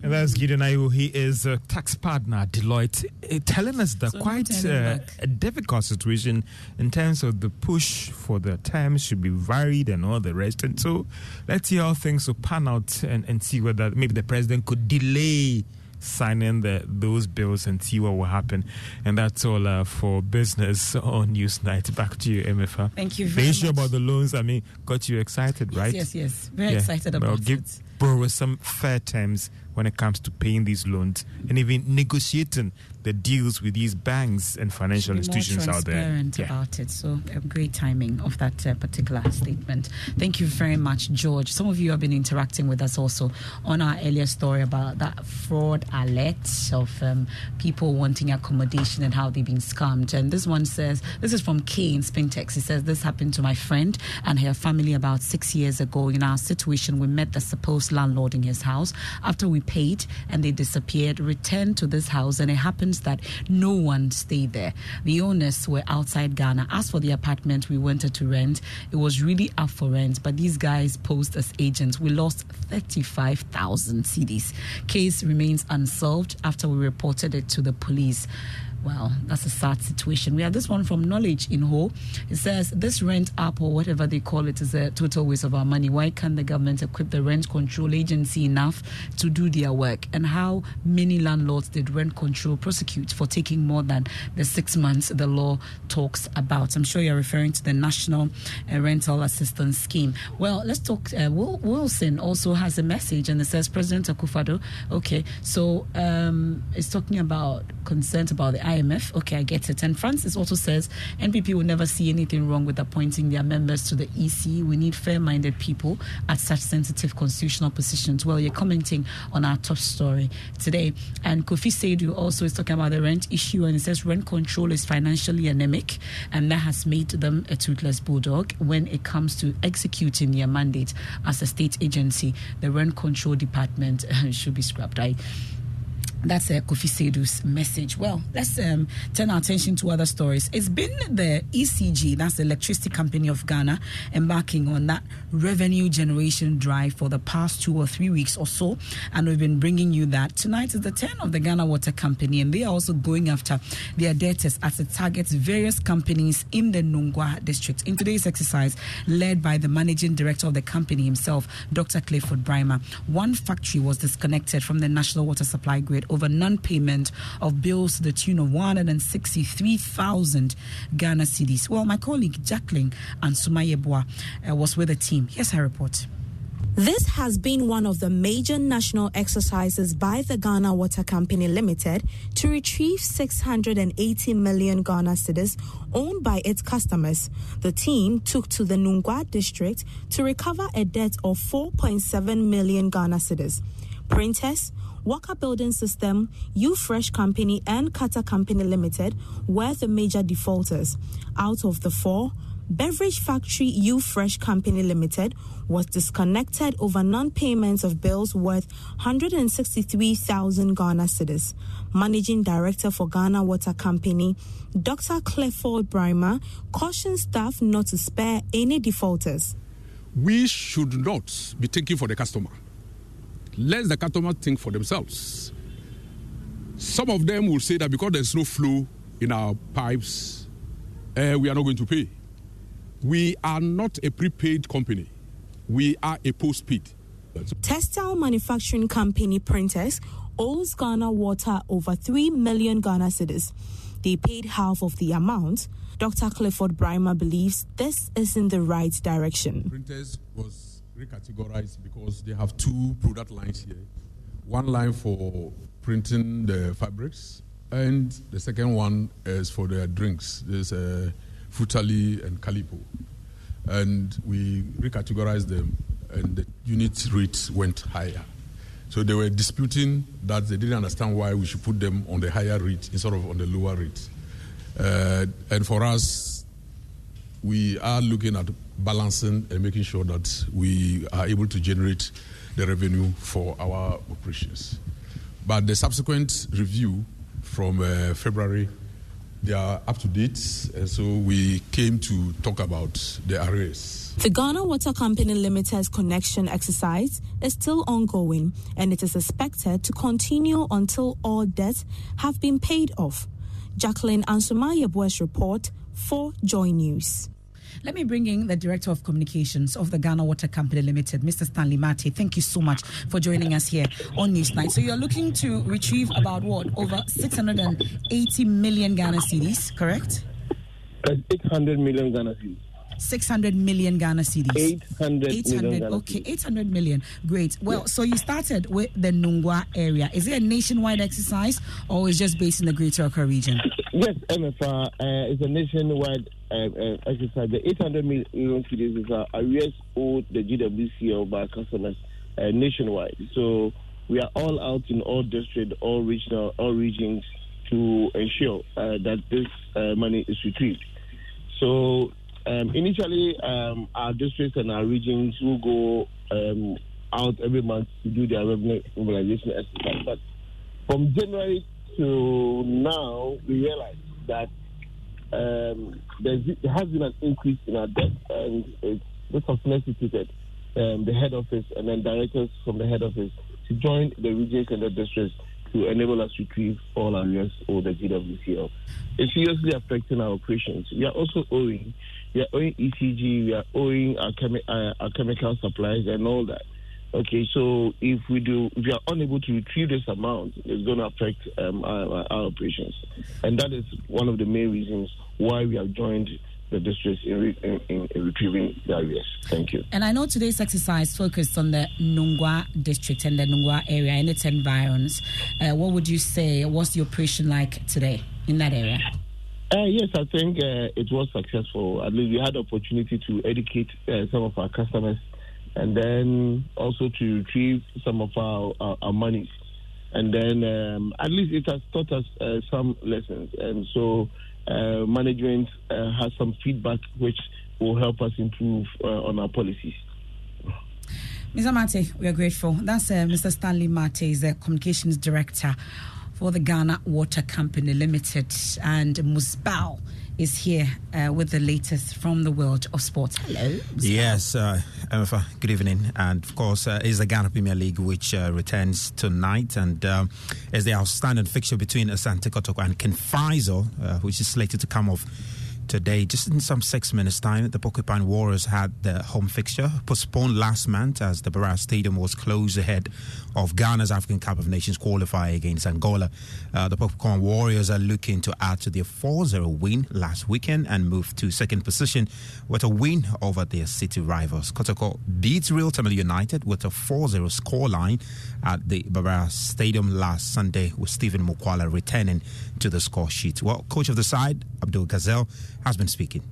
And that's Gideon Ayew. He is a tax partner at Deloitte, uh, telling us the so quite uh, a difficult situation in terms of the push for the terms should be varied and all the rest. And so let's see how things will pan out and, and see whether maybe the president could delay signing the, those bills and see what will happen. And that's all uh, for business on Newsnight. Back to you, Emefa. Thank you very The issue about the loans, I mean, got you excited, yes, right? Yes, yes. Very yeah. excited about well, give it. Borrowers some fair terms when it comes to paying these loans and even negotiating the deals with these banks and financial institutions out there. Transparent yeah. about it. So a great timing of that uh, particular statement. Thank you very much, George. Some of you have been interacting with us also on our earlier story about that fraud alert of um, people wanting accommodation and how they've been scammed. And this one says, this is from Kay in Spintex. He says, this happened to my friend and her family about six years ago. In our situation, we met the supposed landlord in his house. After we paid and they disappeared, returned to this house, and it that no one stayed there. The owners were outside Ghana. As for the apartment we wanted to rent, it was really up for rent, but these guys posed as agents. We lost 35,000 cedis. Case remains unsolved after we reported it to the police. Well, that's a sad situation. We have this one from Knowledge in Ho. It says this rent up or whatever they call it is a total waste of our money. Why can't the government equip the rent control agency enough to do their work? And how many landlords did rent control prosecute for taking more than the six months the law talks about? I'm sure you're referring to the National uh, Rental Assistance Scheme. Well, let's talk. Uh, Will, Wilson also has a message and it says President Akufo-Addo. Okay, so um, it's talking about concerns about the IMF. Okay, I get it. And Francis also says NPP will never see anything wrong with appointing their members to the EC. We need fair minded people at such sensitive constitutional positions. Well, you're commenting on our top story today. And Kofi Seidu also is talking about the rent issue and it says rent control is financially anemic and that has made them a toothless bulldog when it comes to executing their mandate as a state agency. The rent control department should be scrapped. I that's uh, Kofi Seidu's message. Well, let's um, turn our attention to other stories. It's been the ECG, that's the Electricity Company of Ghana, embarking on that revenue generation drive for the past two or three weeks or so. And we've been bringing you that. Tonight is the turn of the Ghana Water Company, and they are also going after their debtors as it targets various companies in the Nungua district. In today's exercise, led by the managing director of the company himself, Dr. Clifford Braimah, one factory was disconnected from the national water supply grid over non payment of bills to the tune of 163,000 Ghana cedis. Well, my colleague Jacqueline Ansumayebua uh, was with the team. Here's her report. This has been one of the major national exercises by the Ghana Water Company Limited to retrieve 680 million Ghana cedis owned by its customers. The team took to the Nungua district to recover a debt of 4.7 million Ghana cedis. Printers, Walker Building System, U Fresh Company, and Kata Company Limited were the major defaulters. Out of the four, Beverage Factory U Fresh Company Limited was disconnected over non payments of bills worth 163,000 Ghana cedis. Managing Director for Ghana Water Company, Dr. Clifford Braimah, cautioned staff not to spare any defaulters. We should not be taking for the customer. Let the customer think for themselves. Some of them will say that because there's no flow in our pipes, uh, we are not going to pay. We are not a prepaid company. We are a postpaid. Textile manufacturing company Printers owes Ghana Water over 3 million Ghana cedis. They paid half of the amount. Dr. Clifford Braimah believes this is in the right direction. Printers was recategorized because they have two product lines here. One line for printing the fabrics, and the second one is for their drinks. There's uh, Frutali and Calipo. And we recategorized them, and the unit rate went higher. So they were disputing that they didn't understand why we should put them on the higher rate instead of on the lower rate. Uh, and for us, we are looking at balancing and making sure that we are able to generate the revenue for our operations. But the subsequent review from uh, February, they are up to date, and so we came to talk about the arrears. The Ghana Water Company Limited's connection exercise is still ongoing, and it is expected to continue until all debts have been paid off. Jacqueline Ansumayebue's report for Joy News. Let me bring in the Director of Communications of the Ghana Water Company Limited, Mr. Stanley Martey. Thank you so much for joining us here on Newsnight. So you're looking to retrieve about what? Over 680 million Ghana cedis, correct? 600 million Ghana cedis. 600 million Ghana cedis. 800, 800 okay, 800 million. Great. Well, yeah. so you started with the Nungua area. Is it a nationwide exercise or is just based in the Greater Accra region? Yes, Emefa uh, is a nationwide uh, uh, exercise. The 800 million is uh, arrears owed the GWCL by customers uh, nationwide. So we are all out in all districts, all regional, all regions to ensure uh, that this uh, money is retrieved. So um, initially, um, our districts and our regions will go um, out every month to do their revenue mobilization exercise. But from January to now, we realize that um, there has been an increase in our debt, and it, this has necessitated um, the head office and then directors from the head office to join the regions and the districts to enable us to retrieve all arrears owed the GWCL. It's seriously affecting our operations. We are also owing, we are owing ECG, we are owing our, chemi- uh, our chemical supplies and all that. Okay, so if we do, if we are unable to retrieve this amount, it's going to affect um, our, our, operations, and that is one of the main reasons why we have joined the districts in, re- in, in, in, retrieving the areas. Thank you. And I know today's exercise focused on the Nungua district and the Nungua area and its environs. Uh, what would you say? What's the operation like today in that area? Uh, yes, I think uh, it was successful. At least we had the opportunity to educate uh, some of our customers and then also to retrieve some of our, our, our monies. And then um, at least it has taught us uh, some lessons. And so uh, management uh, has some feedback which will help us improve uh, on our policies. Mr. Martey, we are grateful. That's uh, Mr. Stanley Martey, is the communications director for the Ghana Water Company Limited, and Musbao is here uh, with the latest from the world of sports. Hello. Yes, uh, good evening. And of course, uh, is the Ghana Premier League, which uh, returns tonight, and um, is the outstanding fixture between Asante Kotoko and Faisal, uh, which is slated to come off today. Just in some six minutes' time, the Porcupine Warriors had their home fixture postponed last month as the Barra Stadium was closed ahead of Ghana's African Cup of Nations qualifier against Angola. Uh, the Porcupine Warriors are looking to add to their 4 0 win last weekend and move to second position with a win over their city rivals. Kotoko beat Real Tamale United with a 4 0 scoreline at the Barra Stadium last Sunday, with Stephen Mukwala returning to the score sheet. Well, coach of the side, Abdul Gazale, has been speaking.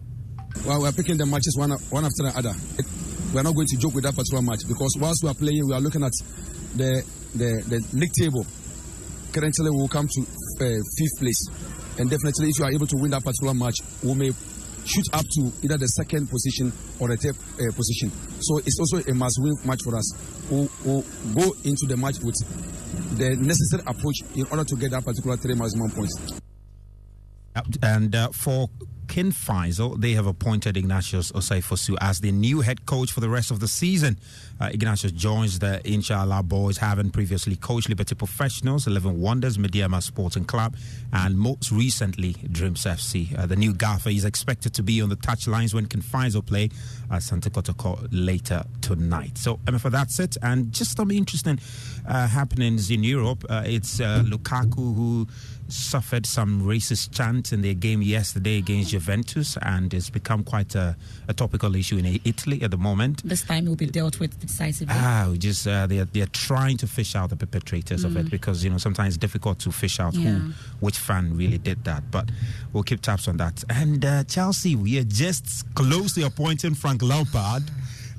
Well, we're picking the matches one, one after the other. We're not going to joke with that particular match because whilst we are playing, we are looking at the the, the league table. Currently, will come to uh, fifth place, and definitely, if you are able to win that particular match, we may shoot up to either the second position or the third uh, position. So it's also a must-win match for us. We'll, we'll, go into the match with the necessary approach in order to get that particular three maximum points. And uh, for King Faisal, they have appointed Ignatius Osei-Fosu as the new head coach for the rest of the season. Uh, Ignatius joins the Inshallah boys, having previously coached Liberty Professionals, 11 Wonders, Medeama Sporting Club, and most recently Dreams FC. Uh, the new gaffer is expected to be on the touchlines when King Faisal play Asante Kotoko later tonight. So, um, for that's it. And just some interesting uh, happenings in Europe. Uh, it's uh, Lukaku who suffered some racist chants in their game yesterday against Juventus, and it's become quite a, a, topical issue in Italy at the moment. This time it will be dealt with decisively. Ah, just uh, they're they're trying to fish out the perpetrators mm. of it mm. because you know sometimes it's difficult to fish out yeah. who which fan really did that. But we'll keep tabs on that. And uh, Chelsea, we are just close to appointing Frank Lampard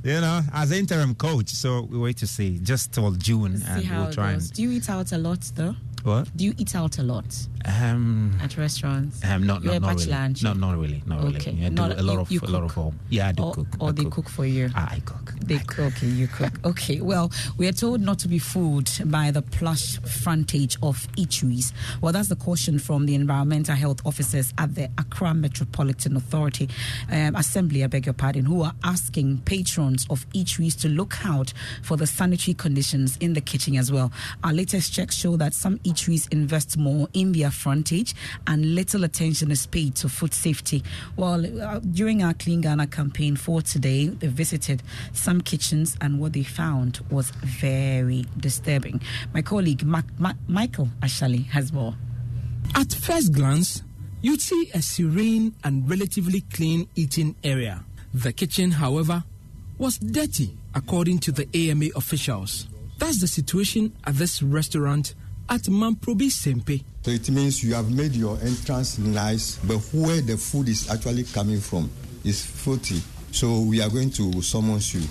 you know, as interim coach. So we wait to see just till June, see and we'll try. And... Do you eat out a lot, though? What? Do you eat out a lot? Um, at restaurants. Um, not, not, not really. Lunch? No, not really. Not okay. really. I not, do a lot of you a lot of home. Yeah, I do or, cook. Or I they cook. cook for you. Ah, I cook. They I cook. Okay, you cook. okay. Well, we are told not to be fooled by the plush frontage of eateries. Well, that's the caution from the environmental health officers at the Accra Metropolitan Authority um, Assembly. I beg your pardon. Who are asking patrons of eateries to look out for the sanitary conditions in the kitchen as well. Our latest checks show that some eateries invest more in their frontage and little attention is paid to food safety. Well, uh, during our Clean Ghana campaign for today, they visited some kitchens and what they found was very disturbing. My colleague Ma- Ma- Michael Ashali has more. At first glance, you'd see a serene and relatively clean eating area. The kitchen, however, was dirty, according to the AMA officials. That's the situation at this restaurant at Mamprobi Sempe. So it means you have made your entrance nice, but where the food is actually coming from is filthy. So we are going to summon you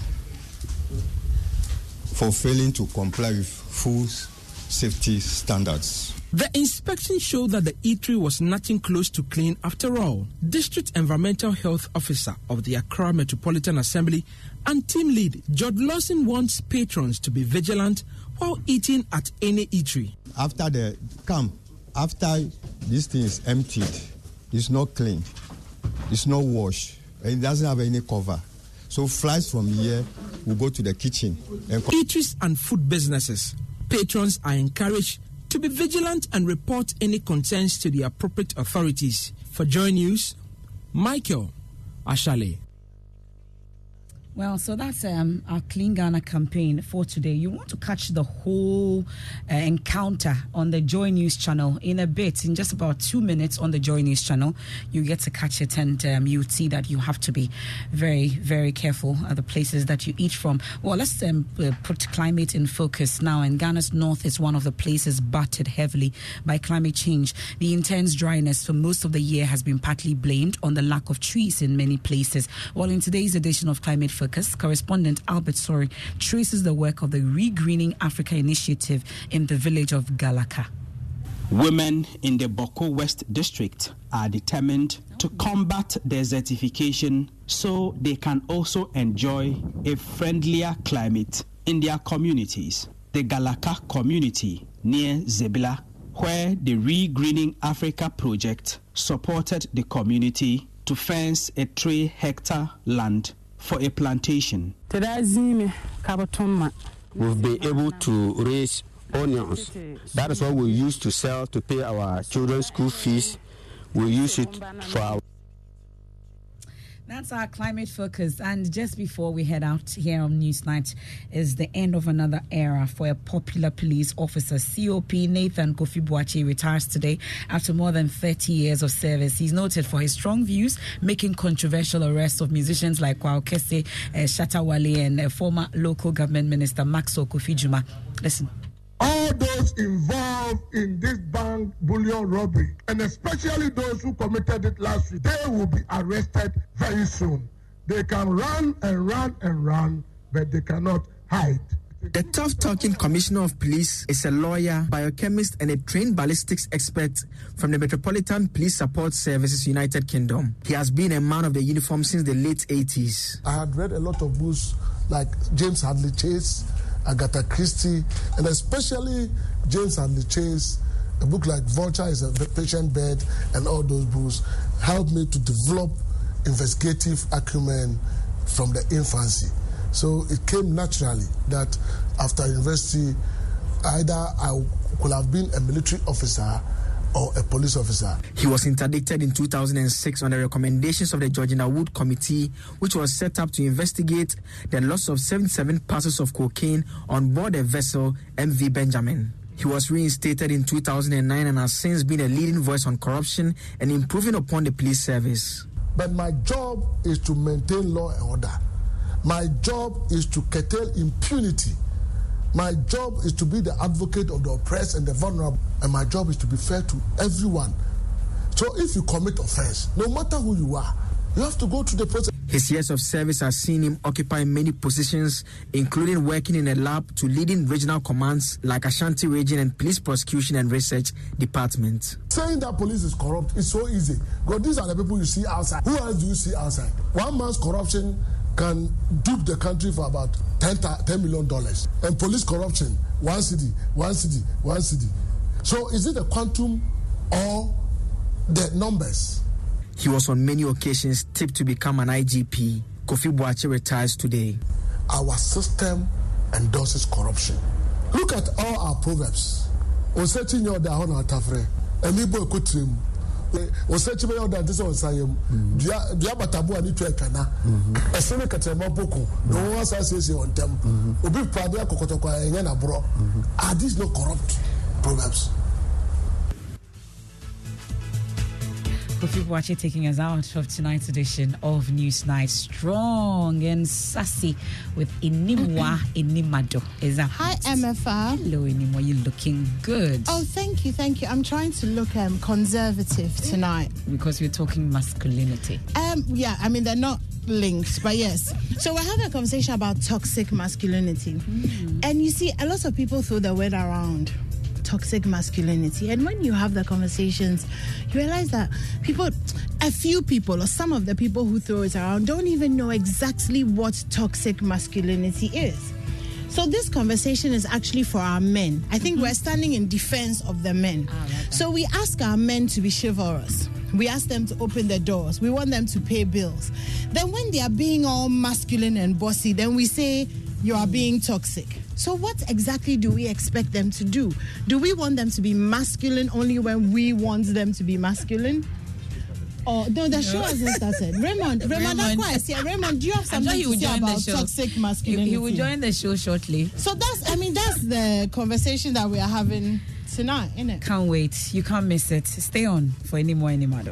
for failing to comply with food safety standards. The inspection showed that the eatery was nothing close to clean after all. District Environmental Health Officer of the Accra Metropolitan Assembly and team lead George Lawson wants patrons to be vigilant while eating at any eatery. After the camp, after this thing is emptied, it's not clean, it's not washed, and it doesn't have any cover. So flies from here will go to the kitchen. And Eateries and food businesses, patrons are encouraged to be vigilant and report any concerns to the appropriate authorities. For Joy News, Michael Ashale. Well, so that's um, our Clean Ghana campaign for today. You want to catch the whole uh, encounter on the Joy News channel in a bit, in just about two minutes on the Joy News channel. You get to catch it, and um, you see that you have to be very, very careful at the places that you eat from. Well, let's um, uh, put climate in focus now. And Ghana's north is one of the places battered heavily by climate change. The intense dryness for most of the year has been partly blamed on the lack of trees in many places. Well, in today's edition of Climate Focus, correspondent Albert Sori traces the work of the Regreening Africa initiative in the village of Galaka. Women in the Bawku West district are determined to combat desertification so they can also enjoy a friendlier climate in their communities. The Galaka community near Zebilla, where the Regreening Africa project supported the community to fence a three hectare land for a plantation. We've been able to raise onions. That is what we use to sell to pay our children's school fees. We use it for our That's our climate focus. And just before we head out here on Newsnight is the end of another era for a popular police officer. COP Nathan Kofi Boakye retires today after more than 30 years of service. He's noted for his strong views, making controversial arrests of musicians like Kwaw Kese, uh, Shatta Wale, and uh, former local government minister Maxwell Kofi Jumah. Listen all those involved in this bank bullion robbery, and especially those who committed it last week, they will be arrested very soon. They can run and run and run, but they cannot hide. The tough talking commissioner of police is a lawyer, biochemist, and a trained ballistics expert from the Metropolitan Police Support Services, United Kingdom. He has been a man of the uniform since the late 80s. I had read a lot of books like James Hadley Chase, Agatha Christie, and especially James Hadley Chase. A book like Vulture is a Patient Bird, and all those books helped me to develop investigative acumen from the infancy. So it came naturally that after university, either I could have been a military officer or a police officer. He was interdicted in 2006 on the recommendations of the Georgina Wood Committee, which was set up to investigate the loss of 77 parcels of cocaine on board a vessel MV Benjamin. He was reinstated in 2009 and has since been a leading voice on corruption and improving upon the police service. But my job is to maintain law and order. My job is to curtail impunity. My job is to be the advocate of the oppressed and the vulnerable, and my job is to be fair to everyone. So if you commit offense, no matter who you are, you have to go through the process. His years of service has seen him occupy many positions, including working in a lab to leading regional commands like Ashanti Region and Police Prosecution and Research Department. Saying that police is corrupt is so easy because these are the people you see outside. Who else do you see outside? One man's corruption can dupe the country for about 10, 10 million dollars. And police corruption, one city, one city, one city. So is it the quantum or the numbers? He was on many occasions tipped to become an IGP. Kofi Boakye retires today. Our system endorses corruption. Look at all our proverbs. Osechi nyo da hono atafre. Enibo wɔsɛkyi bɛyɛ ɔdante sɛ ɔnsa yɛ mu. Dua bataboa ne twa atwana ɛse ne katrama boko na wɔn asa asiesie wɔn ntɛm. Obi paade akɔkɔtɔkɔ ɛnyɛ n'aborɔ. Are these no corrupt. Proverbs. Kofi Boakye taking us out of tonight's edition of Newsnight. Strong and sassy with Inimwa Inimado. Is that Hi? MFR. Hello, Inimwa. You're looking good. Oh, thank you, thank you. I'm trying to look um, conservative tonight. Because we're talking masculinity. Um, yeah, I mean, they're not linked, but yes. So we're having a conversation about toxic masculinity. And you see, a lot of people throw the word around toxic masculinity. And when you have the conversations, you realize that people, a few people, or some of the people who throw it around, don't even know exactly what toxic masculinity is. So this conversation is actually for our men. I think mm-hmm. we're standing in defense of the men. Ah, so we ask our men to be chivalrous. We ask them to open the doors. We want them to pay bills. Then when they are being all masculine and bossy, then we say, you are being toxic. So, what exactly do we expect them to do? Do we want them to be masculine only when we want them to be masculine? Oh no, the show hasn't started. Raymond, Raymond, Raymond, that's why Raymond, do you have something to say about toxic masculinity? He, he will join the show shortly. So that's, I mean, that's the conversation that we are having tonight, isn't it? Can't wait. You can't miss it. Stay on for any more, any more.